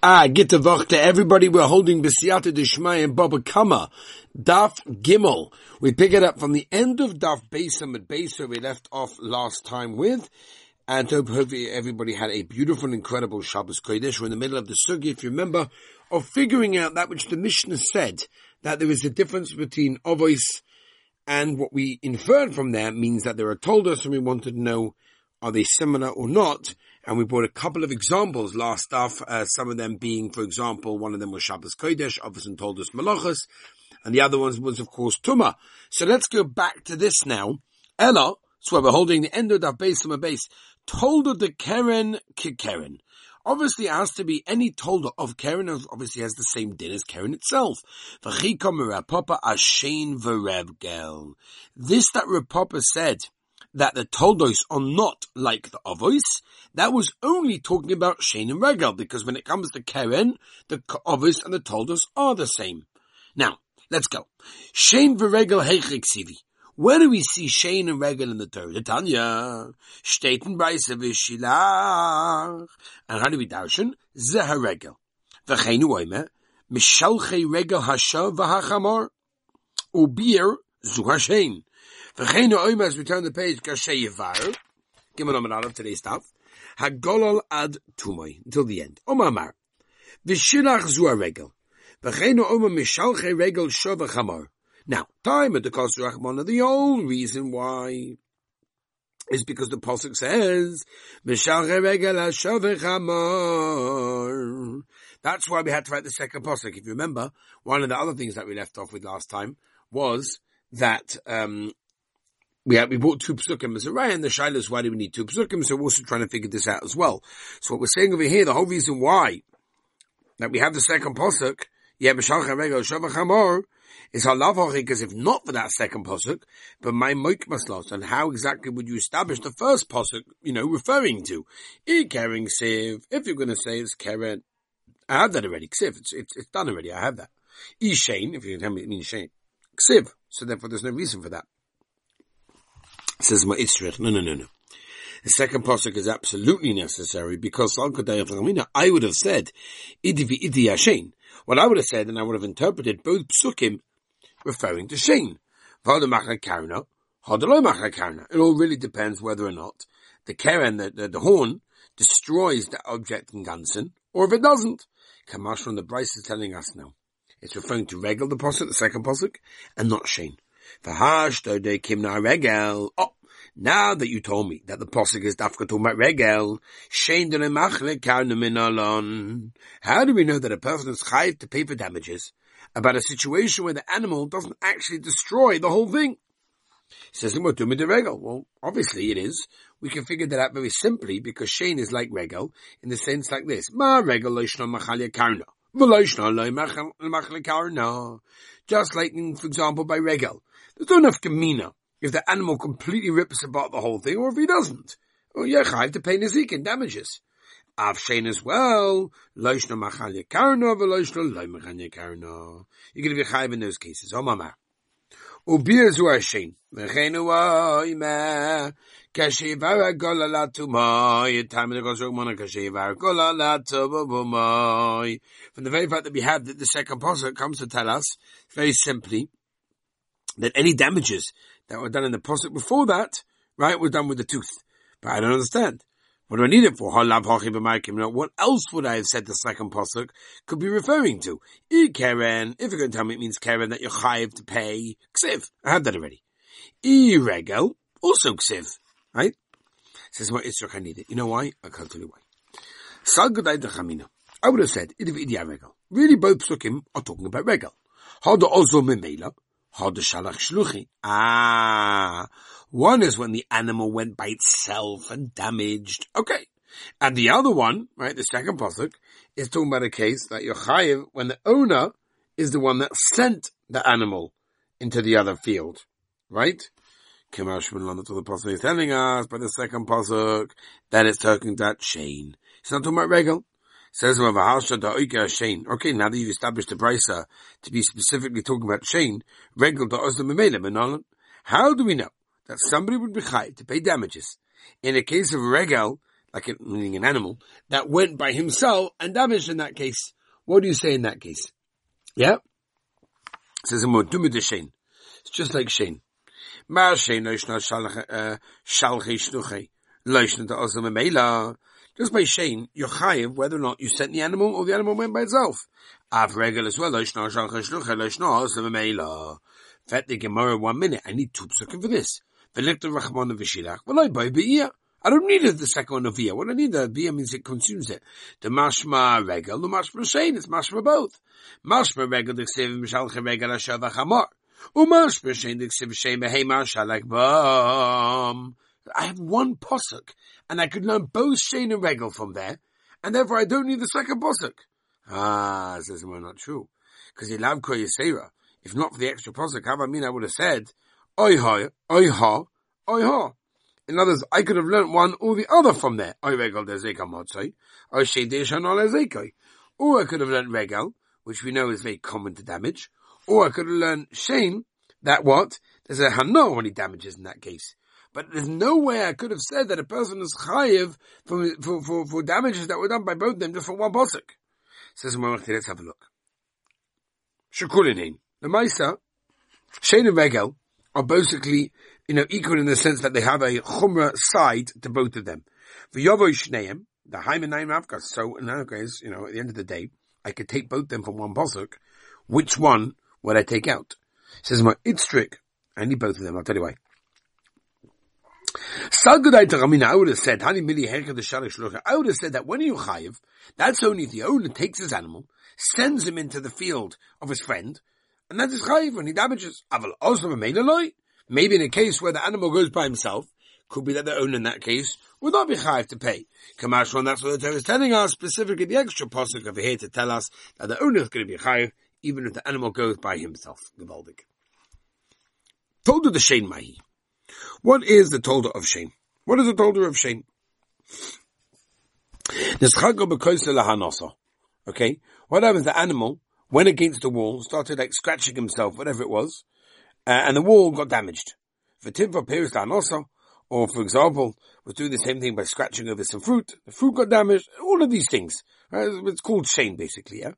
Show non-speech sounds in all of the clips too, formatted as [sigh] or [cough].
Ah, get to to everybody. We're holding B'siyata Dishmai and Baba Kama. Daf Gimel. We pick it up from the end of Daf Beisam at where we left off last time with. And hope everybody had a beautiful, incredible Shabbos Kodesh. We're in the middle of the Sugi, if you remember, of figuring out that which the Mishnah said, that there is a difference between Ovois and what we inferred from there means that there are told us and we wanted to know are they similar or not? And we brought a couple of examples last stuff, uh, some of them being, for example, one of them was Shabbos Kodesh, obviously told us Malachas, and the other one was, of course, Tuma. So let's go back to this now. Ella, so we're holding the end of that base from a base, told of the Keren Keren. Obviously, it has to be any tolda of Keren, obviously has the same din as Keren itself. This that Rapapa said, that the Toldos are not like the Avos, that was only talking about Shane and Regal, because when it comes to Keren, the Avos and the Toldos are the same. Now, let's go. Shane v'Regal heichik sivi. Where do we see Shane and Regal in the Torah? Tanya, Shteten Breise. And how do we darshan? Zeha Regal. V'cheinu oime, Mishalchei Regal hashav v'hachamor. Ubir zu. V'cheinu oima, as we turn the page, Kashay Yevar. Give me of today's stuff. Ad tumoi. Until the end. Oma Amar. V'shilach zu regel. V'cheinu mishalche regel shov chamor. Now, time at the Kos Rachmana, the only reason why is because the Pasuk says. That's why we had to write the second Pasuk. If you remember, one of the other things that we left off with last time was that um, we we bought two psukim as a and the shilas, why do we need two psukim? So we're also trying to figure this out as well. So what we're saying over here, the whole reason why that we have the second pasuk, yeah, is halav because if not for that second pasuk, but my moik maslos, and how exactly would you establish the first pasuk, you know, referring to? E kering siv, if you're going to say it's keren, I have that already, ksiv, it's, it's, it's done already, I have that. E shane, if you can tell me it means shane, ksiv, so therefore there's no reason for that says Ma'isrich. No, no, no, no. The second pasuk is absolutely necessary because I would have said, Idi Idi Yashin. What I would have said, and I would have interpreted both psukim referring to Shein. It all really depends whether or not the keren, the, the, the horn, destroys the object in Gansen, or if it doesn't. Kamash from the Bryce is telling us now. It's referring to Regel, the posuk, the second posuk, and not Regel. Oh, now that you told me that the posuk is dafka about regel, how do we know that a person is chayiv to pay for damages about a situation where the animal doesn't actually destroy the whole thing? Says, regel. Well, obviously it is. We can figure that out very simply because Shane is like regel in the sense like this. Ma regel karna. Just like, mm, for example, by regel. There's no enough gemina if the animal completely rips apart the whole thing, or if he doesn't. Well, yeah, have to pay nazik damages. Avshein as well. You're going to be chayiv in those cases. Oh, mama. The Mona. From the very fact that we have that the second posuk comes to tell us, very simply, that any damages that were done in the posuk before that, right, were done with the tooth. But I don't understand. What do I need it for? What else would I have said the second posuk could be referring to? If you're going to tell me it means keren that you're chayiv to pay ksiv. I had that already. E regel also ksiv, right? Says what Israel I need it. You know why? I can't tell you why. I would have said regel. Really, both psukim are talking about memela. Ah, one is when the animal went by itself and damaged. Okay. And the other one, right, the second pasuk, is talking about a case that you're chayiv when the owner is the one that sent the animal into the other field. Right? Kimash that's what the pasuk is telling us by the second pasuk that it's talking that chain. It's not talking about regal. Says Okay, now that you've established the brisa to be specifically talking about Shane, how do we know that somebody would be chai to pay damages in a case of regal like a, meaning an animal, that went by himself and damaged in that case. What do you say in that case? Yeah? Says in Shane. It's just like Shane. Mar Shane shalche uh, shnuche. Loishna Just by Shane, you're chayiv whether or not you sent the animal or the animal went by itself. Av regel as well. Loishna shalche shnuche. Loishna osam meila. Fet the Gemara one minute. I need two psukim for this. Velikta rachmon v'shilach. Well, I buy be'iyah. I don't need the second one of via. What I need the via means it consumes it. The mashma regel, the mashma shein, it's mashma both. Mashma regel, the ksiv mishalche regel ashav achamor. Umashma shein, the ksiv shein behei mashalek bam. I have one posuk, and I could learn both shein and regel from there, and therefore I don't need the second posuk. Ah, says well, not true. Because you love Yisera. If not for the extra posuk, I mean I would have said, oi ha, oi ha, oi ha. In I could have learnt one or the other from there. Oi Regal de Zeka Motzoi, Oi Shedesh Anol Ezekoi. Or I could have learnt regal, which we know is very common to damage. Or I could have learnt shame, that what? There's a hana when he damages in that case. But there's no way I could have said that a person is chayiv for, for, for, for damages that were done by both of them just for one posuk. Says let's have a look. Shakulinin. The Maisa, Shane and Regel, are basically you know, equal in the sense that they have a chumrah side to both of them. The V'yovoy shneim, the Haimanayim Avkas. So in that case, you know, at the end of the day, I could take both them from one posuk. Which one would I take out? Says my Itztrik. I need both of them. I'll tell you why. I would have said, I would have said that when you chayiv, that's only the owner takes his animal, sends him into the field of his friend, and that is chayiv when he damages. Aval also a Maybe in a case where the animal goes by himself, could be that the owner in that case would not be chayiv to pay. Kamashron, that's what the Torah is telling us, specifically the extra posuk over here to tell us that the owner is going to be chayiv, even if the animal goes by himself. Gewaldig. Tolda the Shane Mahi. What is the Tolda of shame? What is the Tolda of Shane? Okay? What happens? The animal went against the wall, started like scratching himself, whatever it was, uh, and the wall got damaged. For timber appears also, or for example, was doing the same thing by scratching over some fruit. The fruit got damaged. All of these things. Uh, it's called shame, basically. Yeah.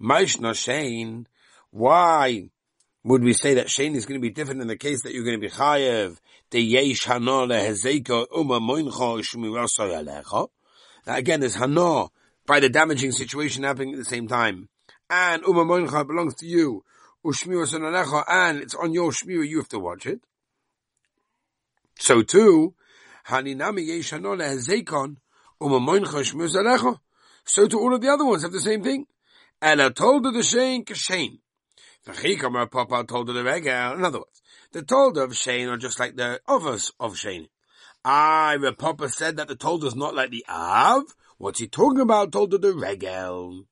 Maishna shane. Why would we say that shane is going to be different in the case that you're going to be chayev? The yesh hanole hezeka uma moincha shmirasa Now again, there's hana by the damaging situation happening at the same time, and uma moincha belongs to you and it's on your shmira, you have to watch it. So too, haninami yeshanol hezekon umamoincha shmir So to all of the other ones have the same thing. And I told the Shane Kashain. V'chikamar Papa told her the Regel. In other words, the told of Shane are just like the others of Shane. I, the Papa said that the told is not like the Av. What's he talking about? Told her the Regel.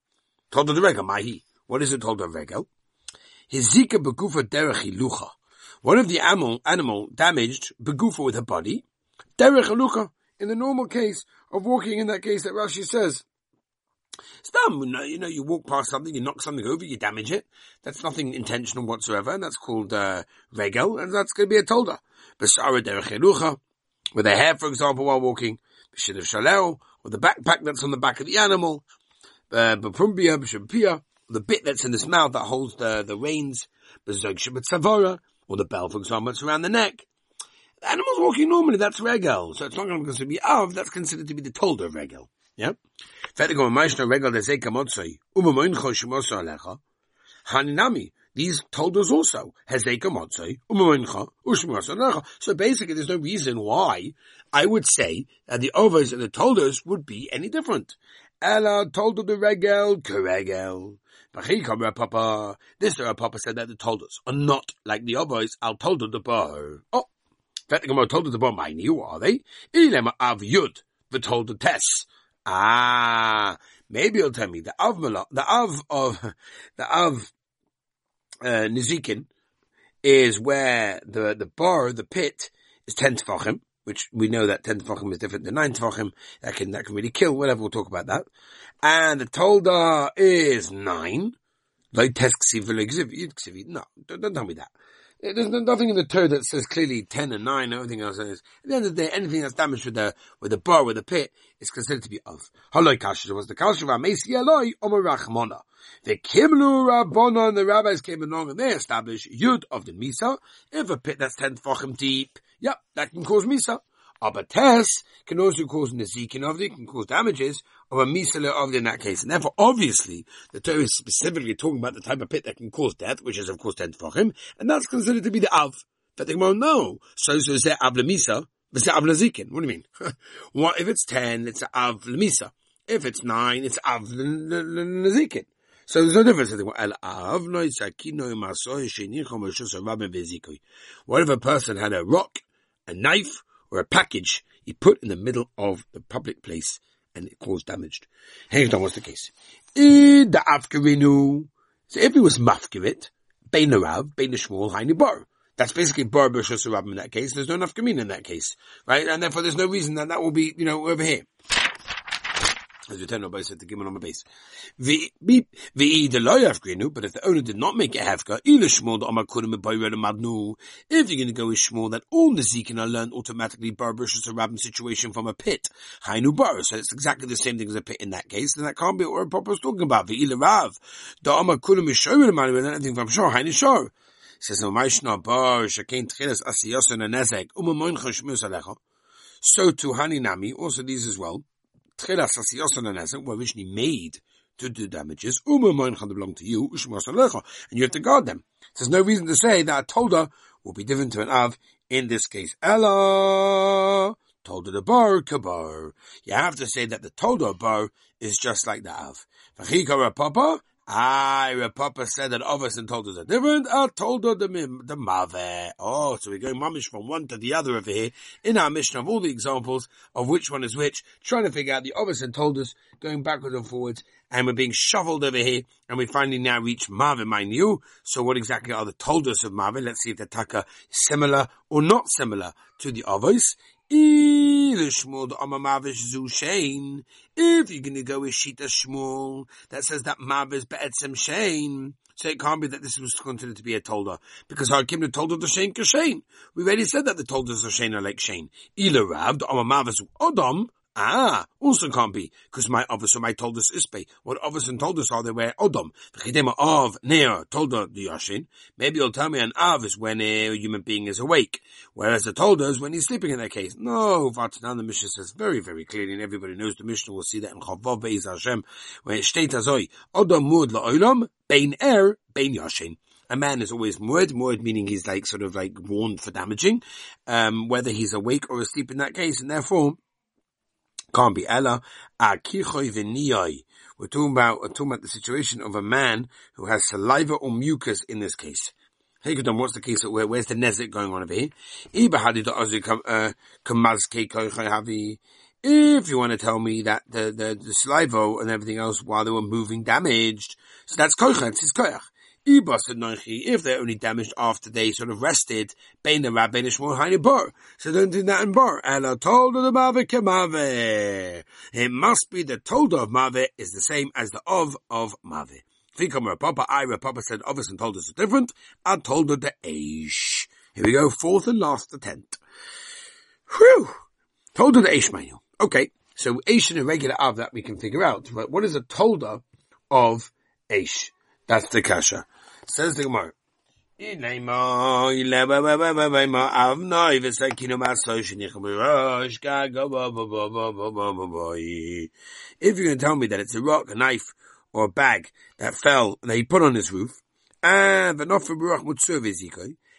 Told her the Regel, Mahi. What is it told her Regel? Hizika begufa derech hilucha. One of the animal, animal damaged begufa with her body. Derech hilucha. In the normal case of walking in that case that Rashi says, Stam, you know, you walk past something, you knock something over, you damage it. That's nothing intentional whatsoever, and that's called uh, regel, and that's going to be a tolda. With a hair, for example, while walking. Of shalel, or the backpack that's on the back of the animal. Uh, B'prumbia, the bit that's in his mouth that holds the, the reins, or the bell, for example, it's around the neck. The animal's walking normally, that's regel. So it's not going to be av, that's considered to be the tolder of regel. Yeah? Haninami, these told us also. So basically there's no reason why I would say that the overs and the tolders would be any different. Ella told the regel, keregel. Papa. This Papa said that the toldos are not like the others. Al toldo the bar. Oh, that the told the bar. Oh, my new are they? Ilema av yud. The toldo tess. Ah, maybe you'll tell me the av the av of [laughs] the av uh, nizikin is where the the bar the pit is ten tefachim which we know that 10 tefachim is different than 9 tefachim. That can, that can really kill, whatever, we'll talk about that. And the Tolda is 9. Like No, don't tell me that. There's nothing in the Torah that says clearly 10 and 9, everything else is. At the end of the day, anything that's damaged with the, with the bar, with the pit, is considered to be of. Haloi kasher was the kasher of Amesi Eloi, Omer Rachmona. The Kimlu Rabbona and the rabbis came along and they established Yud of the Misa. If a pit that's 10 tefachim deep, yep, that can cause Misa. Aber test can also cause nezikin of can cause damages of a misala of in that case. And therefore, obviously, the Torah is specifically talking about the type of pit that can cause death, which is of course ten him, and that's considered to be the av. But they won't. So, so is there av lemisa? Is there av lezikin? What do you mean? [laughs] what if it's ten? It's av lemisa. If it's nine, it's av lezikin. So there's no difference. What if a person had a rock, a knife, or a package he put in the middle of the public place and it caused damage. Here's what's the case. Afgarinu, so if it was mafkirit, Bein Rav, Bein Shmuel, Haini Bar. That's basically Bar B'Shus in that case. There's no nafkamin in that case, right? And therefore there's no reason that that will be, you know, over here as we tell nobody said to give on the base. The the loyav grinu, but if the owner did not make a hefka, ila shmol the amar kudim madnu. If you're going to go with shmol, that all the zikin are learned automatically barbarous a rabbin situation from a pit. Hainu bar, so it's exactly the same thing as a pit in that case. Then that can't be what Papa was talking about. The ila rav, the amar kudim mishoyim madnu, anything from shor hainu shor. Says no maishna bar shakein tchilas asiyosan anezek umamoin chashmus alecha. So to Haninami, also these as well were originally made to do damages, belong to you, and you have to guard them. There's no reason to say that a tolda will be different to an av in this case. Ella tolda the bar kabar. You have to say that the tolda bar is just like the av. papa I, Papa said that others and told us are different. I told her the the mave. Oh, so we're going mamish from one to the other over here in our mission of all the examples of which one is which, trying to figure out the others and told us going backwards and forwards, and we're being shuffled over here, and we finally now reach mave, mind you. So what exactly are the told us of mave? Let's see if the taka is similar or not similar to the others. If you're going to go with Shita Shmuel, that says that Mav is Be'etzem Shein, so it can't be that this was considered to be a Tolda, because Hakim told the Shein Kashain. We already said that the Toldas are Shein are like Shein. Ila Rav, the Amamav is Odom, Ah, also can't be, because my officer might told us ispe. What officer told us are they were odom. V'chidema of near told the yashin. Maybe you'll tell me an av is when a human being is awake, whereas the told us when he's sleeping in that case. No, Vatanan the Mishnah says very, very clearly, and everybody knows the Mishnah will see that in Chavav Beis Hashem, when it states odom mud la'olam, bein er, bein yashin a man is always muad, muad meaning he's like sort of like warned for damaging, um, whether he's awake or asleep in that case, and therefore, can't be Ella. We're talking about, we're talking about the situation of a man who has saliva or mucus in this case. Hey, Kedom, what's the case? Where, where's the nezik going on over here? Uh, if you want to tell me that the, the, the saliva and everything else while they were moving damaged, so that's koich, it's koich if they're only damaged after they sort of rested, Bein the Rab, Bein Shmuel, Bar. So don't do that in Bar. Ela told of the Mave Kemave. It must be the told of Mave is the same as the of of Mave. Fikam Papa, I Papa said Ovis and told us are different. I told her the Aish. Here we go, fourth and last attempt. Whew! Told her the Aish manual. Okay, so Aish and a regular Av that we can figure out. But what is a tolda of Aish? That's the kasha. Says the Gemara. If you're to tell me that it's a rock, a knife, or a bag that fell that he put on his roof, ah, and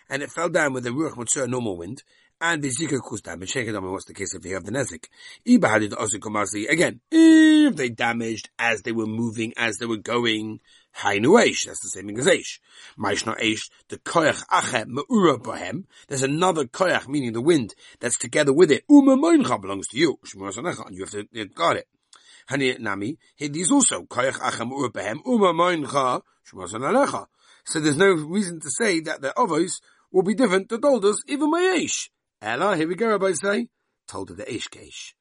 and it fell down with the ruach mutzur, normal wind, and the zika caused damage. What's the case if you have the nezik? Again, if they damaged as they were moving, as they were going, Hainu Eish, that's the same thing as Eish. Maishna Eish, the Koyach Ache Me'ura Bohem, there's another Koyach, meaning the wind, that's together with it. Uma Moincha belongs to you. and you have to guard it. Hani Nami, these also, Koyach Ache Me'ura Bohem, Uma Moincha, So there's no reason to say that the Ovos will be different to Doldos, even my Eish. Ella, here we go, Rabbi say, told of the Eish Keish.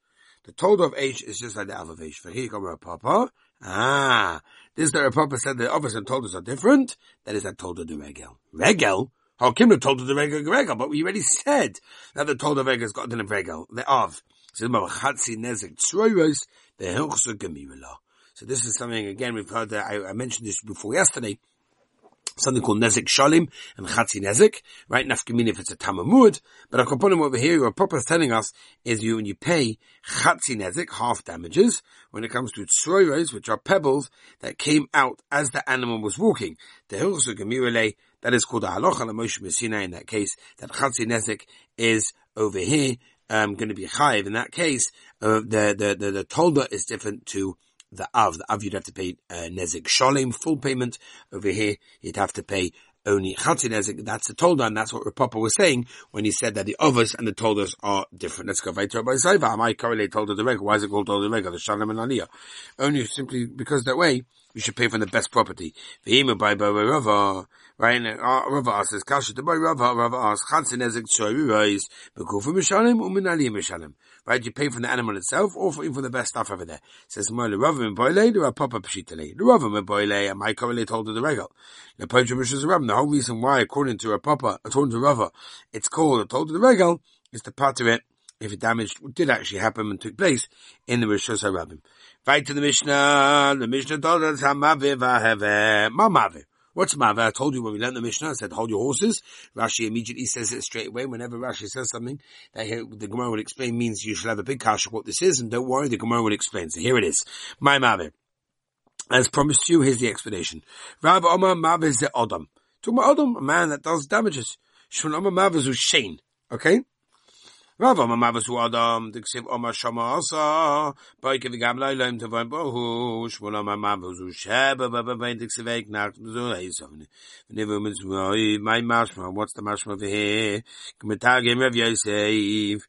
The told of Eish is just like the Alpha Eish. For here, come Papa, Ah, this the Papa said the others and told us are different. That is, I told her the regel. Regel? Kimra told the regel regel, but we already said that the told the regel has got the regel, the of. So this is something again we've heard that I, I mentioned this before yesterday something called Nezik Shalim and Chatzi Nezik, right? Nafkamin if it's a Tamamud, but a component over here, your Papa is telling us is you, when you pay Chatzi Nezik, half damages, when it comes to Tsroiros, which are pebbles that came out as the animal was walking. The Hilchus Gemirele, that is called a Halacha Moshe in that case, that Chatzi Nezik is over here, um, going to be Chayiv. In that case, uh, the, the, the, the Tolda is different to the Av. The Av you'd have to pay uh, Nezik Sholem, full payment. Over here, you'd have to pay only Chatzi Nezik. That's the Tolda, and that's what Rapapa was saying when he said that the Ovas and the Toldas are different. Let's go right to Rabbi Saiva. Am I correlate Tolda the Rega? Why is it called Tolda the Rega? The Shalom and Aliyah. Only simply because that way, you should pay for the best property. By right? And uh, Rava asks, Kasha to buy Rava, Rava asks, Chatzin Ezek Tzori Reis, Bekufa Mishalim, Uminali Mishalim. Right? You pay from the animal itself, or for, even the best stuff over there. Says, Moile Rava and Boile, the Papa Pshitale. The Rava and Boile, and my correlate hold of the regal. The Poja Mishas Rava, the whole reason why, according to a Papa, according to Rava, it's called a told the regal, is to part it if it damage did actually happen and took place in the Rishos HaRabim. Right to the Mishnah, the Mishnah told us, Hamaviv Aheve, Mamaviv. What's Mave? I told you when we learned the Mishnah, I said, hold your horses. Rashi immediately says it straight away. Whenever Rashi says something that the Gemara will explain means you should have a big kasha what this is, and don't worry, the Gemara will explain. So here it is. My Mave. As promised you, here's the explanation. Rav Omar Mave the Adam. Talking about Adam, a man that does damages. Shun Omar Mave Shane. Okay? Rav Omar Mavas Hu Adam, Diksiv Omar Shama Asa, Boike Vigam Leilim Tavoin Bohu, Shmul Omar Mavas Hu Sheba, Baba Bain Diksiv Eik Nach Zuleison. Never Mitzvah, my mashma, what's the mashma over here? Kmetagim Rav Yosef.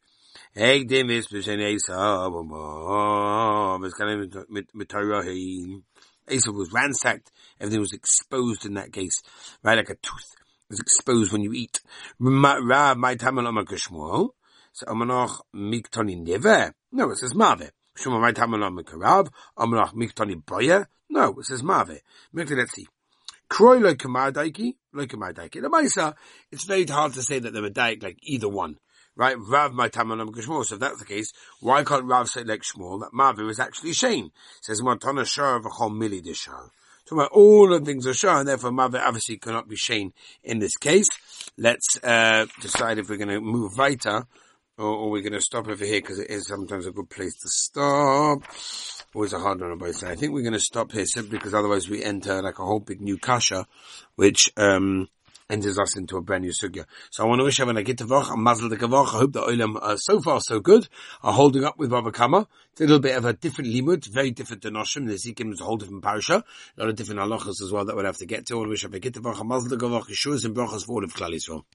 Eik dem is Bishen Esav, Omar, Miskalim mit Torahim. Esav was ransacked, everything was exposed in that case, right like a tooth is exposed when you eat. Rav, my tamal Omar Kishmuel. So Amanach Miktoni Neve? No, it says Mave. Shuma right Hamanach Mikarav. Amanach Miktoni Boya? No, it says Mave. Let's see. Kroy like Kamadaiki, like Kamadaiki. The Maisa, it's very hard to say that they're a Daik like either one. Right? Rav my Tamanam Shmuel. So if that's the case, why can't Rav say like Shmuel that Mavi is actually Shane? Says Montana Shah a whole milli. So all the things are Shah, and therefore Mavi obviously cannot be Shane in this case. Let's uh, decide if we're going to move weiter or, or we're going to stop over here because it is sometimes a good place to stop. Always a hard one on both sides. I think we're going to stop here simply because otherwise we enter like a whole big new kasha, which, um, enters us into a brand new sugya. So I want to wish everyone a good vach, a mazel de I hope the oilam are so far so good, are holding up with Baba Kama. It's a little bit of a different limud, very different to Noshim. The Zikim is a whole different parasha. A lot of different halachas as well that we'll have to get to. I want to wish everyone a good vach, a mazel de yeshuas and brachas for all of Klal Yisrael.